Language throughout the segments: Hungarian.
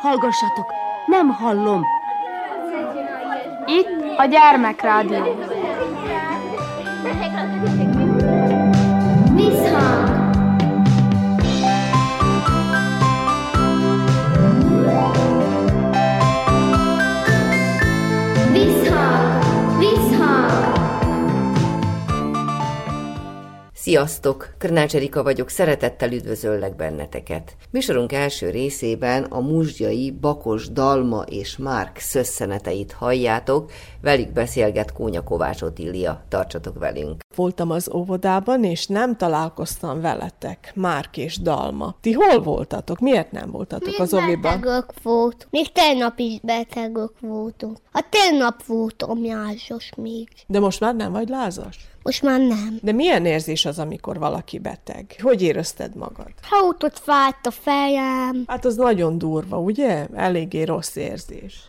Hallgassatok, nem hallom. Itt a gyermekrádió. Visszhang! Sziasztok! Krnács Erika vagyok, szeretettel üdvözöllek benneteket. Műsorunk első részében a muzsgyai Bakos Dalma és Márk szösszeneteit halljátok, velük beszélget Kónya Kovács Otília. Tartsatok velünk! Voltam az óvodában, és nem találkoztam veletek, Márk és Dalma. Ti hol voltatok? Miért nem voltatok az óviban? betegök volt. Még tegnap is betegök voltunk. A tegnap voltam lázas még. De most már nem vagy lázas? Most már nem. De milyen érzés az, amikor valaki beteg? Hogy érezted magad? Ha ott fájt a fejem, Hát az nagyon durva, ugye? Eléggé rossz érzés.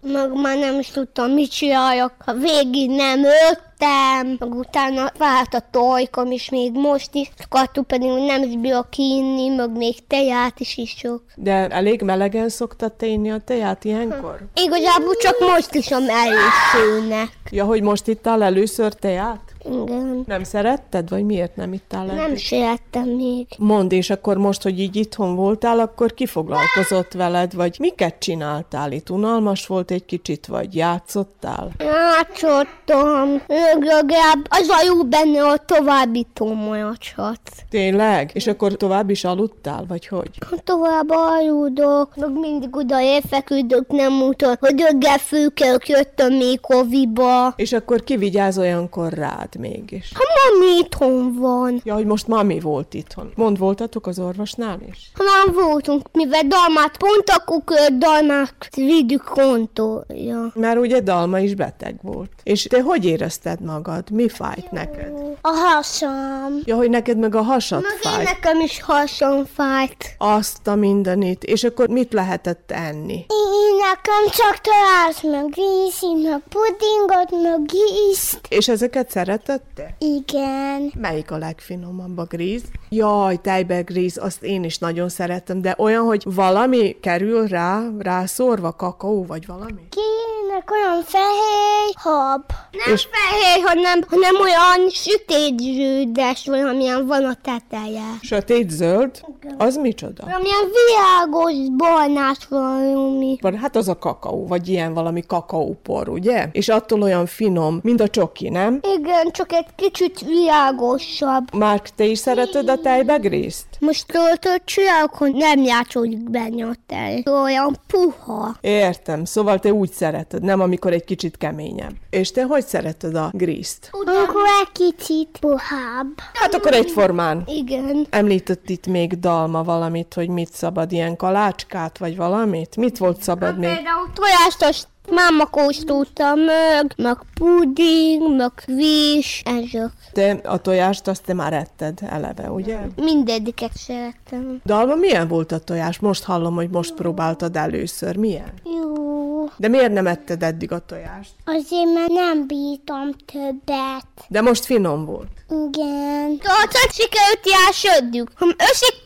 meg már nem is tudtam, mit csináljak, ha végig nem öttem, meg utána fájt a tojkom is még most is, Katu pedig nem is bírok inni, meg még teját is iszok. De elég melegen szoktad te inni a teját ilyenkor? Igazából csak most is a előszőnek. Ja, hogy most ittál először teját? Igen. Nem szeretted, vagy miért nem ittál Nem eddig? szerettem még. Mondd, és akkor most, hogy így itthon voltál, akkor ki foglalkozott veled, vagy miket csináltál itt? Unalmas volt egy kicsit, vagy játszottál? Játszottam. Legalább az a jó benne, a továbbító majacsat. Tényleg? És akkor tovább is aludtál, vagy hogy? Tovább aludok, meg mindig oda elfeküdök, nem mutat, hogy öggel főkök jöttem még koviba. És akkor ki vigyáz olyankor rád mégis? Ha mami itthon van. Ja, hogy most mami volt itthon. Mond, voltatok az orvosnál is? Ha nem voltunk, mivel dalmát pont akkor költ dalmát vigyük kontolja. Mert ugye Dalma is beteg volt. És te hogy érezted magad? Mi fájt neked? A hasam. Ja, hogy neked meg a hasad Meg én fájt. nekem is hasam fájt. Azt a mindenit. És akkor mit lehetett enni? Én nekem csak találsz meg vízi, meg pudingot, meg ízt. És ezeket szereted te? Igen. Melyik a legfinomabb a gríz? Jaj, tejbegríz, azt én is nagyon szeretem, de olyan, hogy valami kerül rá, rászórva, kakaó vagy valami? Kének olyan fehér hab. Nem És- fehér, hanem, hanem olyan sötétzsődes, valamilyen van a teteje. Sötét zöld? Az micsoda? Valamilyen világos, barnás valami. Van, Hát az a kakaó, vagy ilyen valami kakaópor, ugye? És attól olyan finom, mint a csoki, nem? Igen, csak egy kicsit világosabb. Márk, te is szereted a tejbegrízt? Most töltött csinálok, hogy nem játszik benne a tej. Olyan puha. Értem, szóval te úgy szereted, nem amikor egy kicsit keményebb. És te hogy szereted a grízt? Akkor egy kicsit puhább. Hát akkor egyformán. Igen. Említett itt még Dalma valamit, hogy mit szabad, ilyen kalácskát, vagy valamit? Mit volt szabad még? Például tojást máma kóstolta meg, meg puding, meg kvis, ezek. Te a tojást azt te már etted eleve, ugye? Mindegyiket szeretem. Dalma, milyen volt a tojás? Most hallom, hogy most próbáltad először. Milyen? Jó. De miért nem etted eddig a tojást? Azért, mert nem bírom többet. De most finom volt. Igen. Tudod, sikerült jásödjük. Ha összik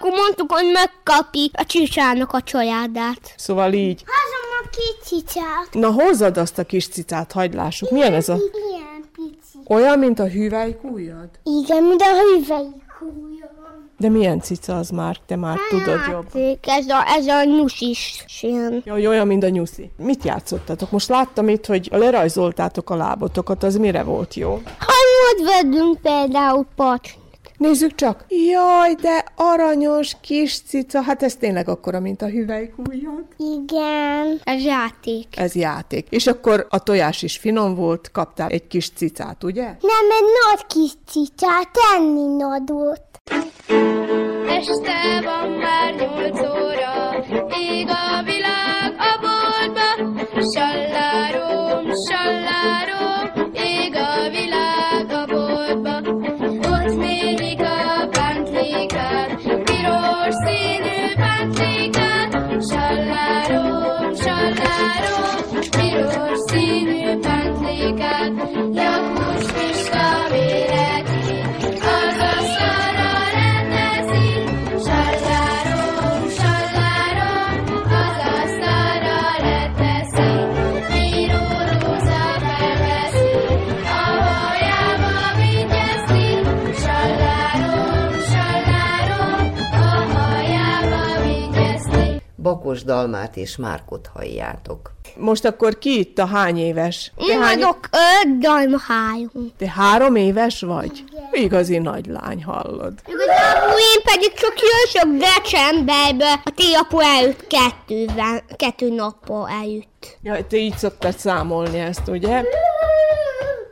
akkor mondtuk, hogy megkapi a csicsának a családát. Szóval így. Hozom a kicsicát. Na hozzad azt a kis cicát, hagyd lássuk. Milyen ez a... Ilyen pici. Olyan, mint a hüvelykújad? Igen, mint a hüvelyik De milyen cica az már? Te már tudod jobb. Ez a, ez a ilyen. Jaj, olyan, mint a nyuszi. Mit játszottatok? Most láttam itt, hogy lerajzoltátok a lábotokat, az mire volt jó? Hanyod vedünk például pacs. Nézzük csak. Jaj, de aranyos kis cica. Hát ez tényleg akkora, mint a hüvelykújad. Igen. Ez játék. Ez játék. És akkor a tojás is finom volt, kaptál egy kis cicát, ugye? Nem egy nagy kis cicát, enni nadot. Este van már nyolc óra, ég a világ a boltba. Sallárom, sallárom, színű pántlikát. Bakos Dalmát és Márkot halljátok. Most akkor ki itt a hány éves? Én hány... vagyok öt, Dalma három. Te három éves vagy? Igazi nagy lány, hallod. Igazából én pedig csak jövök decemberbe, a ti apu eljött kettővel, kettő nappal eljött. Ja, te így szoktad számolni ezt, ugye?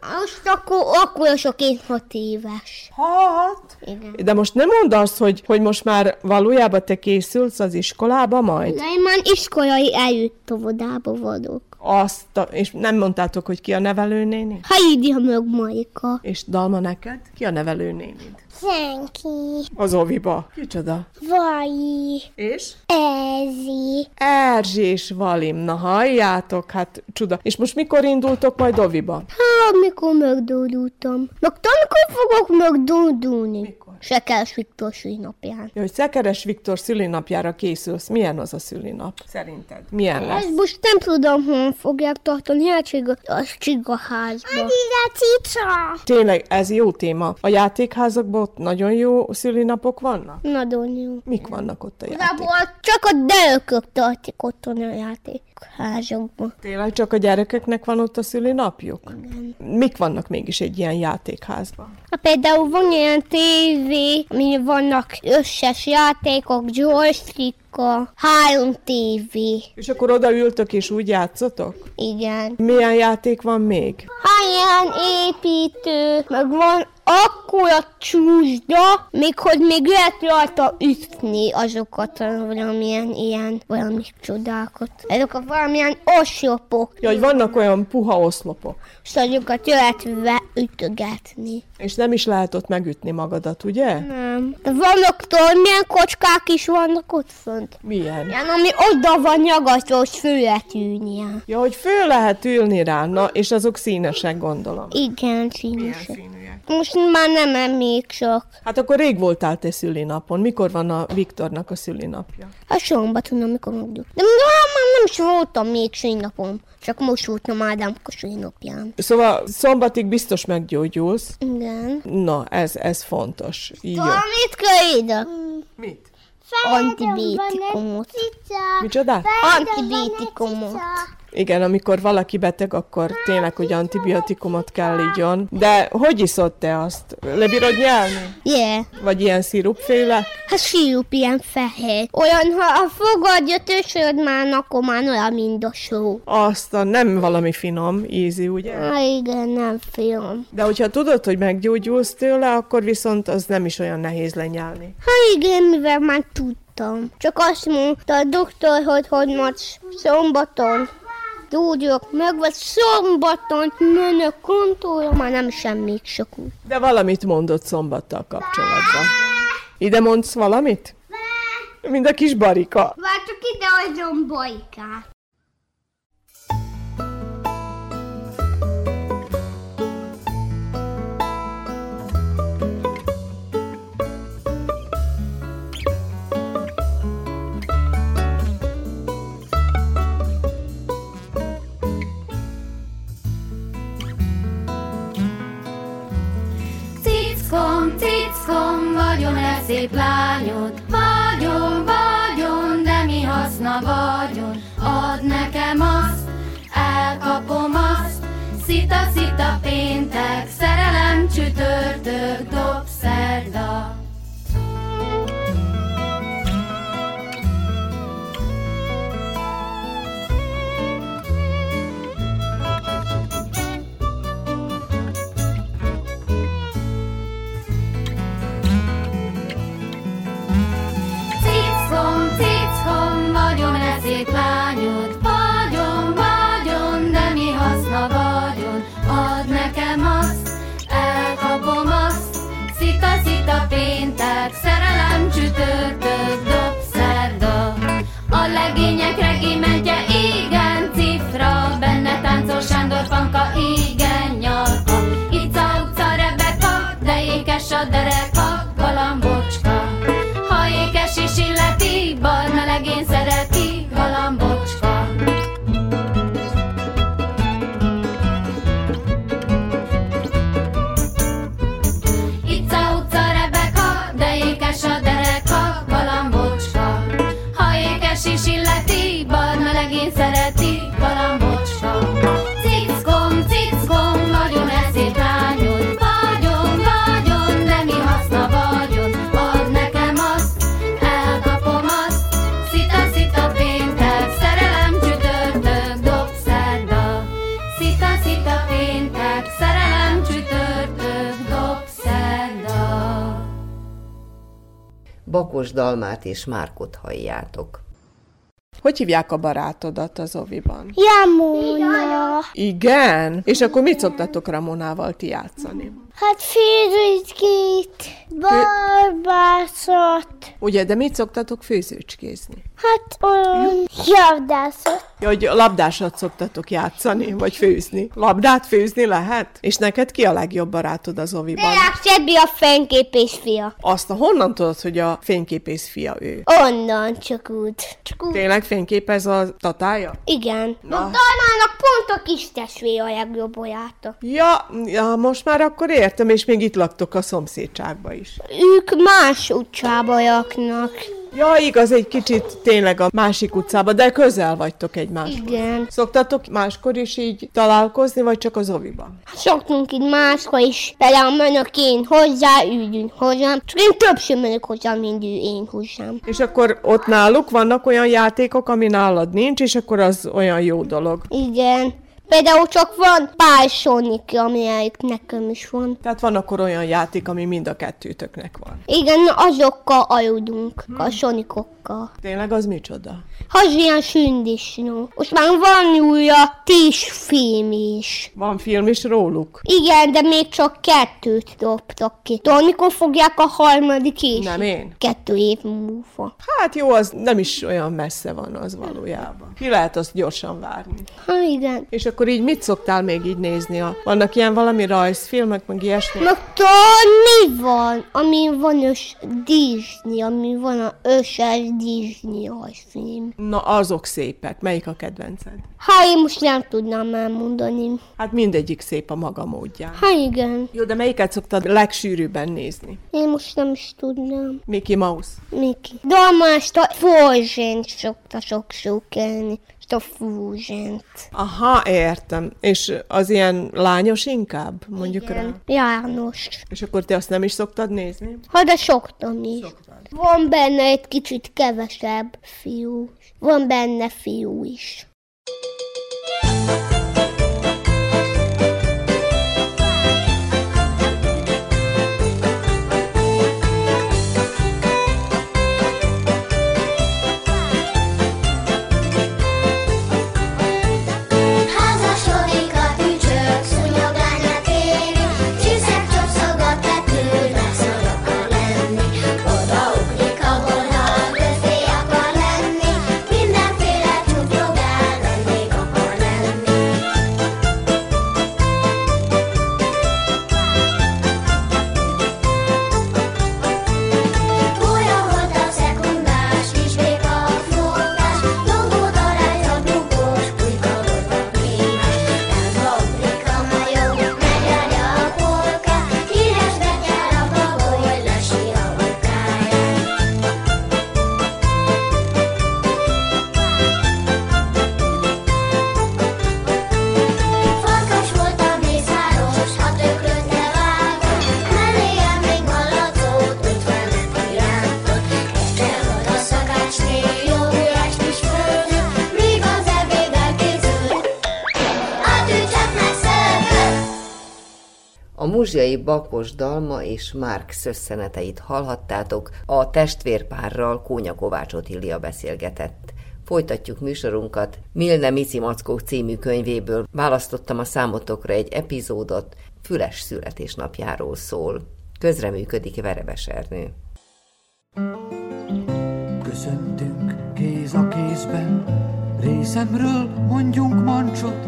Most akkor, akkor sok én hat éves. Hat? Igen. De most nem mondd azt, hogy, hogy most már valójában te készülsz az iskolába majd? De én már iskolai eljött óvodába vagyok. Azt, a, és nem mondtátok, hogy ki a nevelőnéni? Haidi meg Majka. És Dalma neked? Ki a nevelőnénid? Senki. Az oviba. Kicsoda? Vai. És? Ezi. Erzsi és Valim. Na halljátok, hát csuda. És most mikor indultok majd oviba? Hát, mikor megdódultam. Meg tudom, mikor fogok megdódulni. Mikor? Sekeres Viktor napján. Ja, hogy Szekeres Viktor szülinapjára készülsz. Milyen az a szülinap? Szerinted? Milyen lesz? Ez most nem tudom, hol fogják tartani, hát csiga, a csigaházba. Adira cica! Tényleg, ez jó téma. A játékházakban ott nagyon jó szülinapok vannak? Nagyon jó. Mik vannak ott a játék? Igazából csak a delökök tartik otthon a játékházakban. Tényleg csak a gyerekeknek van ott a szülinapjuk? Mik vannak mégis egy ilyen játékházban? Hát például van ilyen tévé, ami vannak összes játékok, joystickkal, három tévé. És akkor odaültök és úgy játszotok? Igen. Milyen játék van még? Hát ilyen építő, meg van akkora csúszda, még hogy még lehet rajta ütni azokat a valamilyen ilyen, valami csodákat. Ezek a valamilyen oszlopok, Ja, hogy vannak olyan puha oszlopok, és azokat lehet ütögetni. és nem is lehet ott megütni magadat, ugye? Nem. De vannak tudod, milyen kocskák is vannak ott fönt. Milyen? Ilyen, ami oda van nyagasztva, hogy föl lehet ülnie. Ja, hogy föl lehet ülni rá, na, és azok színesek, gondolom. Igen, színes. színűek? Most már nem emlékszek. Hát akkor rég voltál te szülinapon. Mikor van a Viktornak a szülinapja? A szombaton, amikor megdő. De már nem is voltam még színapom. Csak most voltam Ádámka színapján. Szóval szombatig biztos meggyógyulsz. Igen. Na, ez, ez fontos. Jó. Valamit kell ide? Mit? Antibiotikumot. Micsoda? Antibiotikumot. Igen, amikor valaki beteg, akkor tényleg, hogy antibiotikumot kell igyon. De hogy iszod te azt? Lebírod nyelni? Yeah. Vagy ilyen szirupféle? Hát sírup ilyen fehér. Olyan, ha a fogadja tösöd már, akkor már olyan, mint a só. Azt a nem valami finom, ízi, ugye? Hát igen, nem film. De hogyha tudod, hogy meggyógyulsz tőle, akkor viszont az nem is olyan nehéz lenyelni. Hát igen, mivel már tudtam. Csak azt mondta a doktor, hogy hogy most szombaton gyógyulok meg, vagy szombaton menök kontóra, már nem semmi sok úgy. De valamit mondott szombattal kapcsolatban. Ide mondsz valamit? Mind a kis barika. Vár csak ide azon bajkát. Vagyon-e szép lányod? Vagyon, vagyon, de mi haszna vagyon? Add nekem azt, elkapom azt, szita, szita péntek, szerelem csütörtök, dob szerda. That daré Bakos Dalmát és Márkot halljátok. Hogy hívják a barátodat az oviban? Jamona. Igen? És akkor mit szoktatok Ramonával ti játszani? Hát főzőcskét, barbászat, Ugye, de mit szoktatok főzőcskézni? hát olyan javdászat. Ja, hogy labdásat szoktatok játszani, vagy főzni. Labdát főzni lehet? És neked ki a legjobb barátod az oviban? Deák Csebi a fényképés fia. Azt a honnan tudod, hogy a fényképész fia ő? Onnan csak úgy. Csak úgy. Tényleg fényképez a tatája? Igen. Na. Talmának pont a kis testvé a legjobb baráta. Ja, ja, most már akkor értem, és még itt laktok a szomszédságba is. Ők más utcába jaknak. Ja, igaz, egy kicsit tényleg a másik utcába, de közel vagytok egymáshoz. Igen. Szoktatok máskor is így találkozni, vagy csak az oviban? Szoktunk itt máskor is, például menök én hozzá, ügyünk hozzám. Csak én többször menök hozzá, mint ő én hozzám. És akkor ott náluk vannak olyan játékok, ami nálad nincs, és akkor az olyan jó dolog. Igen. Például csak van pár Sonic, amelyik nekem is van. Tehát van akkor olyan játék, ami mind a kettőtöknek van. Igen, azokkal aludunk, a sonikokkal. Tényleg az micsoda? Az ilyen sündisnó. Most már van újra tíz film is. Van film is róluk? Igen, de még csak kettőt dobtak ki. Tudod, mikor fogják a harmadik is? Nem én. Kettő év múlva. Hát jó, az nem is olyan messze van az valójában. Ki lehet azt gyorsan várni. Ha igen. És akkor így mit szoktál még így nézni? A... Vannak ilyen valami rajzfilmek, meg ilyesmi? Meg mi van? Ami van ős Disney, ami van a összes Disney film. Na, azok szépek. Melyik a kedvenced? Ha én most nem tudnám elmondani. Hát mindegyik szép a maga módján. Ha igen, Jó, de melyiket szoktad legsűrűbben nézni? én most nem is tudnám. Mickey Mouse. Miki. Dalmást a Fúzsent szokta sokszor kelni. A Fúzsent. Aha, értem. És az ilyen lányos inkább, mondjuk rá. János. És akkor te azt nem is szoktad nézni? Ha de szoktam is. Van benne egy kicsit kevesebb fiú. Van benne fiú is. A muzsiai Bakos Dalma és Márk szösszeneteit hallhattátok, a testvérpárral Kónya Kovács Otília beszélgetett. Folytatjuk műsorunkat. Milne Mici Mackók című könyvéből választottam a számotokra egy epizódot, Füles születésnapjáról szól. Közreműködik Verebes Ernő. Köszöntünk kéz a kézben, részemről mondjunk mancsot,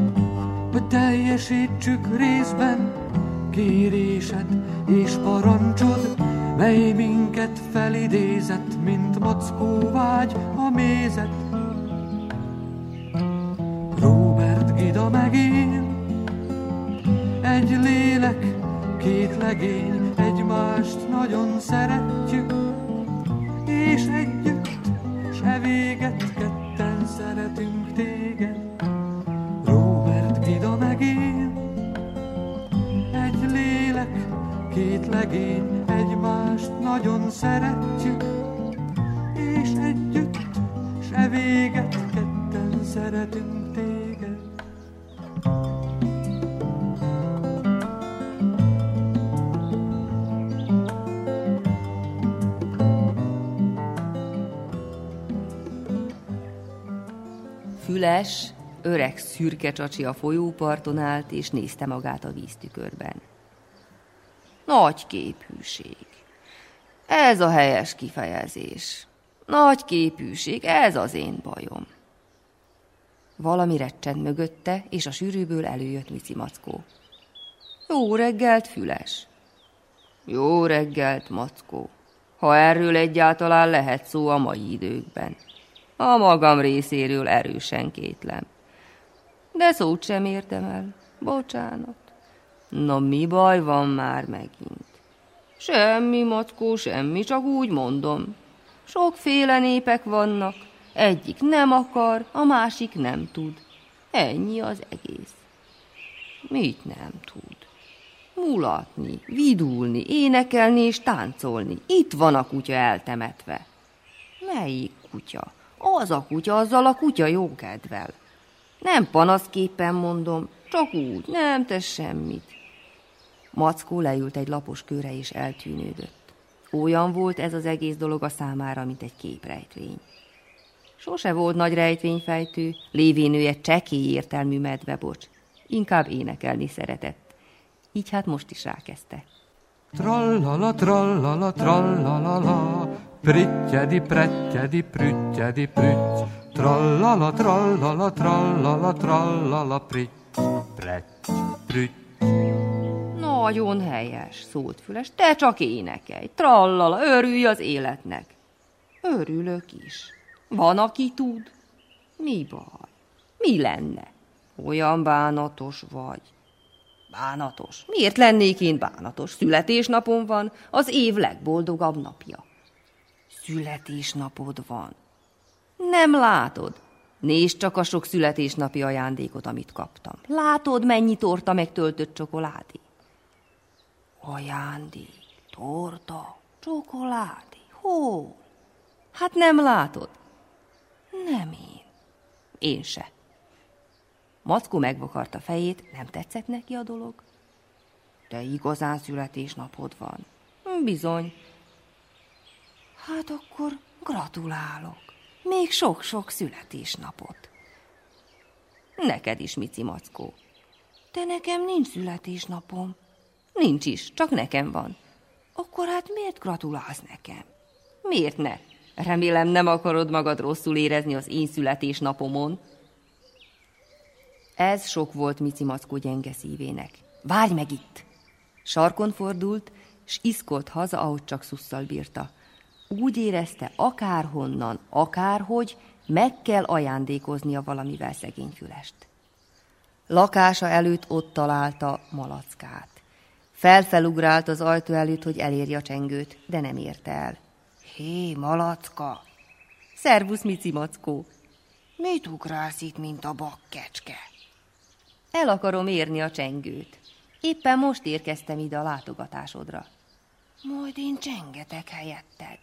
hogy teljesítsük részben kérésed és parancsod, mely minket felidézett, mint mackó vágy a mézet. Robert Gida meg én, egy lélek, két legény, egymást nagyon szeretjük, és együtt, se véget ketten szeretünk téged. meg én egymást nagyon szeretjük, és együtt, s e véget ketten szeretünk téged. Füles, öreg szürke csacsi a folyóparton állt, és nézte magát a víztükörben. Nagy képűség. Ez a helyes kifejezés. Nagy képűség, ez az én bajom. Valami recsent mögötte, és a sűrűből előjött Mici Mackó. Jó reggelt, füles! Jó reggelt, Mackó! Ha erről egyáltalán lehet szó a mai időkben. A magam részéről erősen kétlem. De szót sem értem el. Bocsánat. Na mi baj van már megint? Semmi, Mackó, semmi, csak úgy mondom. Sokféle népek vannak, egyik nem akar, a másik nem tud. Ennyi az egész. Mit nem tud? Mulatni, vidulni, énekelni és táncolni. Itt van a kutya eltemetve. Melyik kutya? Az a kutya, azzal a kutya jókedvel. Nem panaszképpen mondom, csak úgy, nem tesz semmit. Mackó leült egy lapos kőre és eltűnődött. Olyan volt ez az egész dolog a számára, mint egy képrejtvény. Sose volt nagy rejtvényfejtő, lévén csekély értelmű medve, bocs. Inkább énekelni szeretett. Így hát most is rákezdte. Trallala, trallala, trallala, prittyedi, prettyedi, prüttyedi, prütty. Trallala, trallala, trallala, trallala, pritty, pretty, prütty. Nagyon helyes, szólt Füles, te csak énekelj, trallala, örülj az életnek. Örülök is. Van, aki tud? Mi baj? Mi lenne? Olyan bánatos vagy. Bánatos? Miért lennék én bánatos? Születésnapom van, az év legboldogabb napja. Születésnapod van. Nem látod? Nézd csak a sok születésnapi ajándékot, amit kaptam. Látod, mennyi torta megtöltött csokoládé? Ajándék, torta, csokoládé, hol? Hát nem látod? Nem én. Én se. Mackó megvakarta fejét, nem tetszett neki a dolog? De igazán születésnapod van. Bizony. Hát akkor gratulálok. Még sok-sok születésnapot. Neked is, Mici Mackó. De nekem nincs születésnapom. Nincs is, csak nekem van. Akkor hát miért gratulálsz nekem? Miért ne? Remélem nem akarod magad rosszul érezni az én születésnapomon. Ez sok volt Mici Mackó gyenge szívének. Várj meg itt! Sarkon fordult, s iszkolt haza, ahogy csak szusszal bírta. Úgy érezte, akárhonnan, akárhogy, meg kell ajándékoznia valamivel szegény fülest. Lakása előtt ott találta malackát. Felfelugrált az ajtó előtt, hogy elérje a csengőt, de nem érte el. Hé, malacka! Szervusz, Mici Mackó! Mit ugrálsz itt, mint a bakkecske? El akarom érni a csengőt. Éppen most érkeztem ide a látogatásodra. Majd én csengetek helyetted.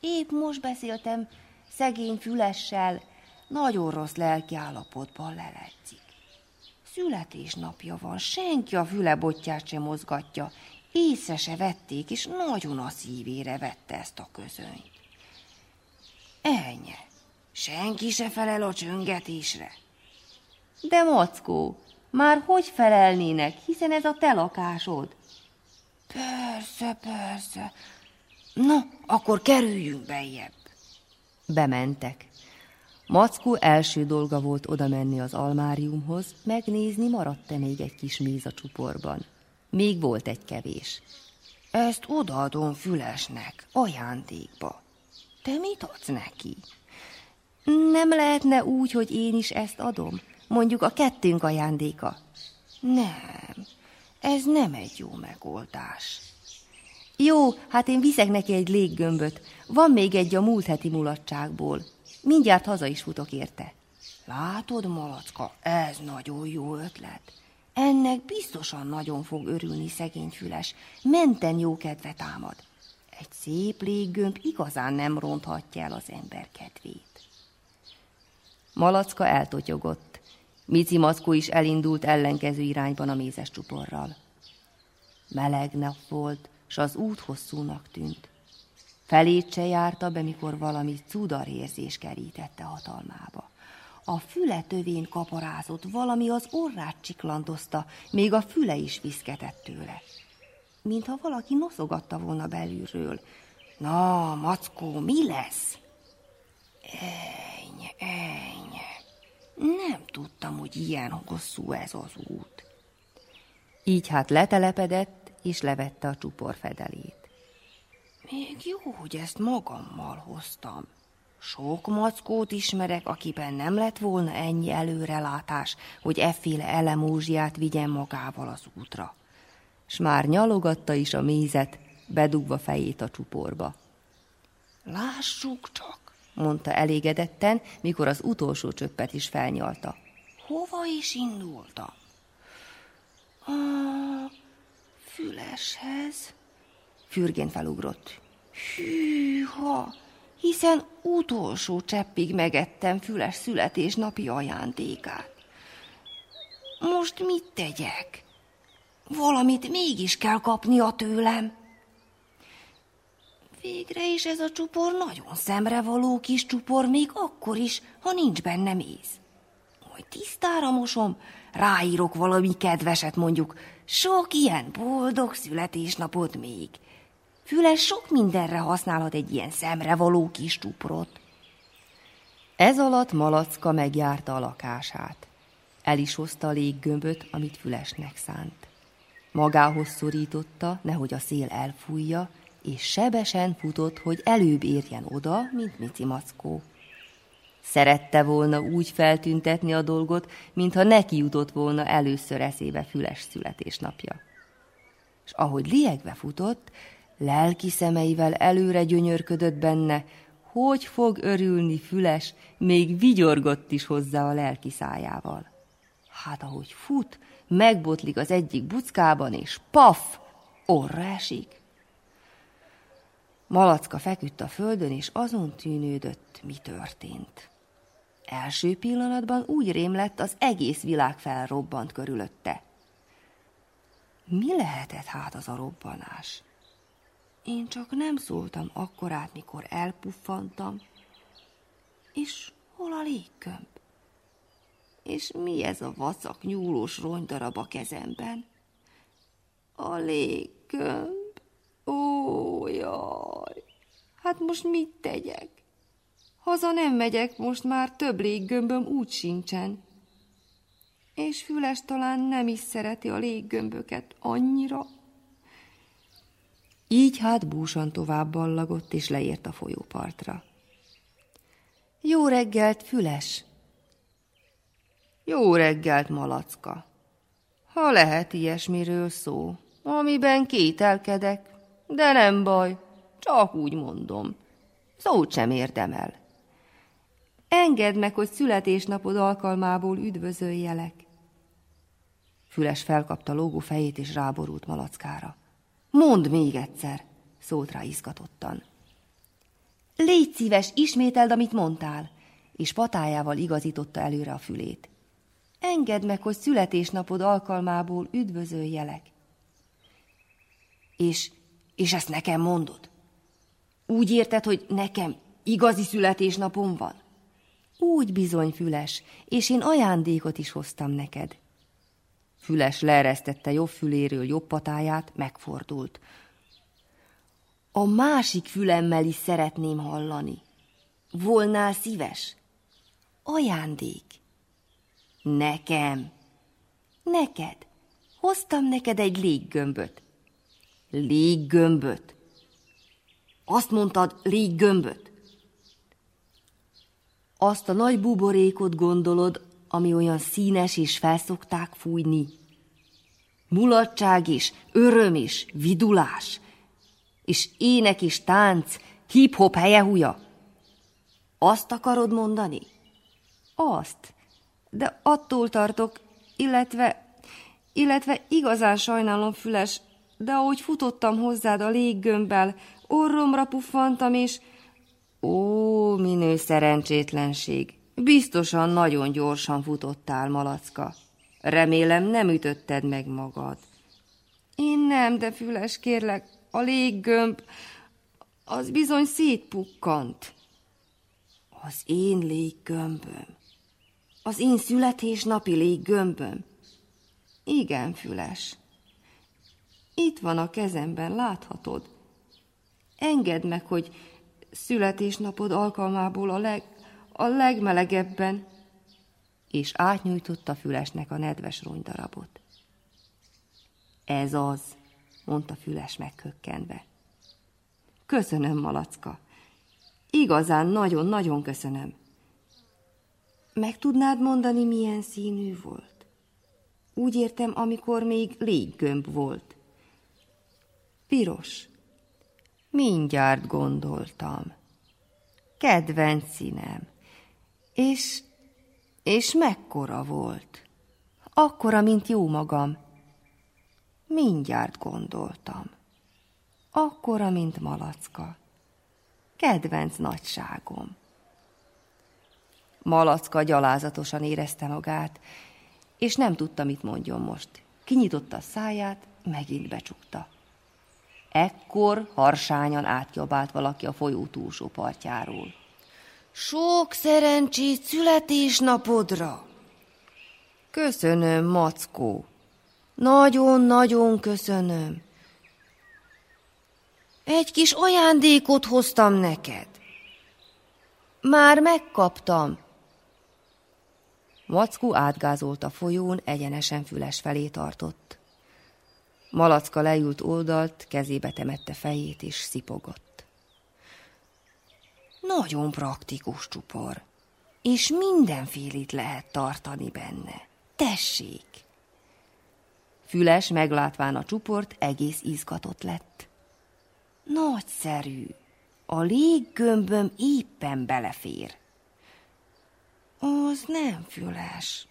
Épp most beszéltem szegény fülessel, nagyon rossz lelki állapotban leledzik. Születésnapja van, senki a fülebotját sem mozgatja, észre se vették, és nagyon a szívére vette ezt a közönyt. Ennyi. Senki se felel a csöngetésre. De Mackó, már hogy felelnének, hiszen ez a te lakásod? Persze, persze. Na, akkor kerüljünk bejebb. Bementek. Mackó első dolga volt oda menni az almáriumhoz, megnézni, maradt-e még egy kis méz a csuporban. Még volt egy kevés. Ezt odaadom Fülesnek, ajándékba. Te mit adsz neki? Nem lehetne úgy, hogy én is ezt adom? Mondjuk a kettőnk ajándéka. Nem, ez nem egy jó megoldás. Jó, hát én viszek neki egy léggömböt. Van még egy a múlt heti mulatságból. Mindjárt haza is futok érte. Látod, malacka, ez nagyon jó ötlet. Ennek biztosan nagyon fog örülni szegény füles. Menten jó kedve támad. Egy szép léggömb igazán nem ronthatja el az ember kedvét. Malacka eltotyogott. Mici Mackó is elindult ellenkező irányban a mézes csuporral. Meleg nap volt, s az út hosszúnak tűnt. Felét se járta be, mikor valami cudar érzés kerítette hatalmába. A füle tövén kaparázott, valami az orrát csiklandozta, még a füle is viszketett tőle. Mintha valaki noszogatta volna belülről. Na, mackó, mi lesz? Eny, eny. Nem tudtam, hogy ilyen hosszú ez az út. Így hát letelepedett, és levette a csupor fedelét. Még jó, hogy ezt magammal hoztam. Sok mackót ismerek, akiben nem lett volna ennyi előrelátás, hogy efféle elemózsiát vigyen magával az útra. S már nyalogatta is a mézet, bedugva fejét a csuporba. Lássuk csak, mondta elégedetten, mikor az utolsó csöppet is felnyalta. Hova is indultam? A füleshez. Fürgén felugrott. Hűha, hiszen utolsó cseppig megettem füles születésnapi ajándékát. Most mit tegyek? Valamit mégis kell kapnia tőlem. Végre is ez a csupor nagyon szemrevaló kis csupor, még akkor is, ha nincs benne méz. Majd tisztára mosom, ráírok valami kedveset mondjuk, sok ilyen boldog születésnapot még. Füles sok mindenre használhat egy ilyen szemrevaló kis csuprot. Ez alatt Malacka megjárta a lakását. El is hozta a léggömböt, amit Fülesnek szánt. Magához szorította, nehogy a szél elfújja, és sebesen futott, hogy előbb érjen oda, mint Mici Mackó. Szerette volna úgy feltüntetni a dolgot, mintha neki jutott volna először eszébe Füles születésnapja. És ahogy liegve futott, lelki szemeivel előre gyönyörködött benne, hogy fog örülni Füles, még vigyorgott is hozzá a lelki szájával. Hát ahogy fut, megbotlik az egyik buckában, és paf, orra esik. Malacka feküdt a földön, és azon tűnődött, mi történt. Első pillanatban úgy rém lett, az egész világ felrobbant körülötte. Mi lehetett hát az a robbanás? Én csak nem szóltam akkorát, mikor elpuffantam. És hol a légkömb? És mi ez a vacak nyúlós rongydarab a kezemben? A légkömb. Ó, jaj! Hát most mit tegyek? Haza nem megyek, most már több léggömböm úgy sincsen. És Füles talán nem is szereti a léggömböket annyira. Így hát búsan tovább ballagott, és leért a folyópartra. Jó reggelt, Füles! Jó reggelt, Malacka! Ha lehet ilyesmiről szó, amiben kételkedek, de nem baj, csak úgy mondom. Szót sem érdemel. Engedd meg, hogy születésnapod alkalmából üdvözöljelek. Füles felkapta lógó fejét és ráborult malackára. Mondd még egyszer, szólt rá izgatottan. Légy szíves, ismételd, amit mondtál, és patájával igazította előre a fülét. Engedd meg, hogy születésnapod alkalmából üdvözöljelek. És és ezt nekem mondod? Úgy érted, hogy nekem igazi születésnapom van? Úgy bizony, Füles, és én ajándékot is hoztam neked. Füles leeresztette jobb füléről jobb patáját, megfordult. A másik fülemmel is szeretném hallani. Volnál szíves? Ajándék. Nekem. Neked. Hoztam neked egy léggömböt. Léggömböt. Azt mondtad, léggömböt? Azt a nagy buborékot gondolod, ami olyan színes és felszokták fújni. Mulatság is, öröm is, vidulás, és ének és tánc, hip-hop húja. Azt akarod mondani? Azt. De attól tartok, illetve, illetve igazán sajnálom, Füles, de ahogy futottam hozzád a léggömbbel, orromra puffantam, és... Ó, minő szerencsétlenség! Biztosan nagyon gyorsan futottál, malacka. Remélem nem ütötted meg magad. Én nem, de füles, kérlek, a léggömb, az bizony szétpukkant. Az én léggömböm. Az én születésnapi léggömböm. Igen, Füles. Itt van a kezemben, láthatod. Engedd meg, hogy születésnapod alkalmából a, leg, a legmelegebben, és átnyújtotta Fülesnek a nedves rongydarabot. Ez az, mondta Füles meghökkenve. Köszönöm, malacka. Igazán nagyon-nagyon köszönöm. Meg tudnád mondani, milyen színű volt? Úgy értem, amikor még léggömb volt. Piros. Mindjárt gondoltam. Kedvenc színem. És, és mekkora volt? Akkora, mint jó magam. Mindjárt gondoltam. Akkora, mint malacka. Kedvenc nagyságom. Malacka gyalázatosan érezte magát, és nem tudta, mit mondjon most. Kinyitotta a száját, megint becsukta. Ekkor harsányan átjabált valaki a folyó túlsó partjáról. Sok szerencsét születésnapodra! Köszönöm, Mackó. Nagyon-nagyon köszönöm. Egy kis ajándékot hoztam neked. Már megkaptam. Mackó átgázolt a folyón, egyenesen füles felé tartott. Malacka leült oldalt, kezébe temette fejét és szipogott. Nagyon praktikus csupor, és mindenfélét lehet tartani benne. Tessék! Füles meglátván a csuport egész izgatott lett. Nagyszerű! A léggömböm éppen belefér. Az nem füles.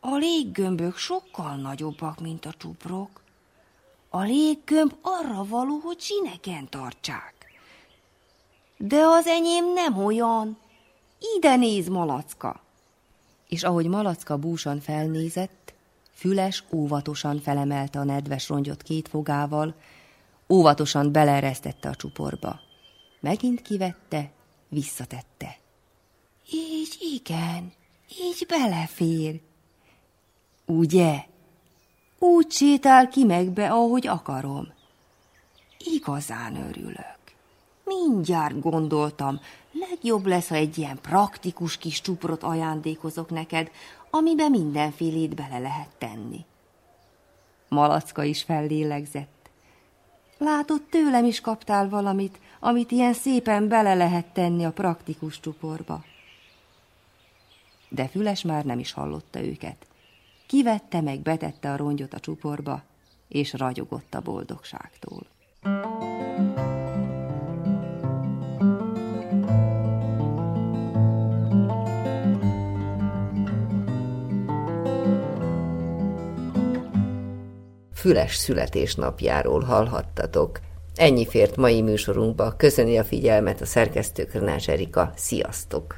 A léggömbök sokkal nagyobbak, mint a csuprok. A léggömb arra való, hogy sineken tartsák. De az enyém nem olyan. Ide néz, malacka! És ahogy malacka búsan felnézett, Füles óvatosan felemelte a nedves rongyot két fogával, óvatosan beleresztette a csuporba. Megint kivette, visszatette. Így igen, így belefér. Ugye? Úgy sétál ki meg be, ahogy akarom. Igazán örülök. Mindjárt gondoltam, legjobb lesz, ha egy ilyen praktikus kis csuprot ajándékozok neked, amiben mindenfélét bele lehet tenni. Malacka is fellélegzett. Látod, tőlem is kaptál valamit, amit ilyen szépen bele lehet tenni a praktikus csuporba. De Füles már nem is hallotta őket. Kivette meg, betette a rongyot a csuporba, és ragyogott a boldogságtól. füles születésnapjáról hallhattatok. Ennyi fért mai műsorunkba. Köszöni a figyelmet a szerkesztő Körnács Erika. Sziasztok!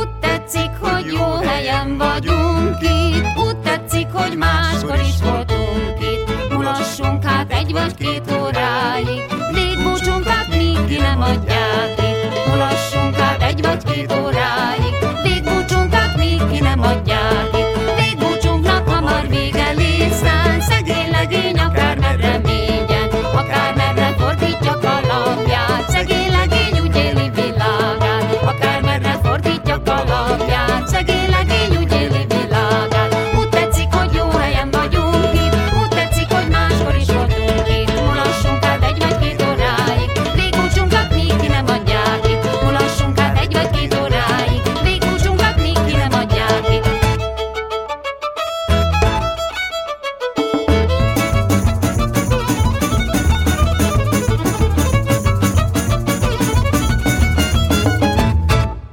Úgy tetszik, hogy jó helyen vagyunk itt, úgy tetszik, hogy máskor is voltunk itt. Mulassunk hát egy vagy két óráig, végbúcsunkat még ki nem adják itt. Mulassunk hát egy vagy két óráig, végbúcsunkat még ki nem adják.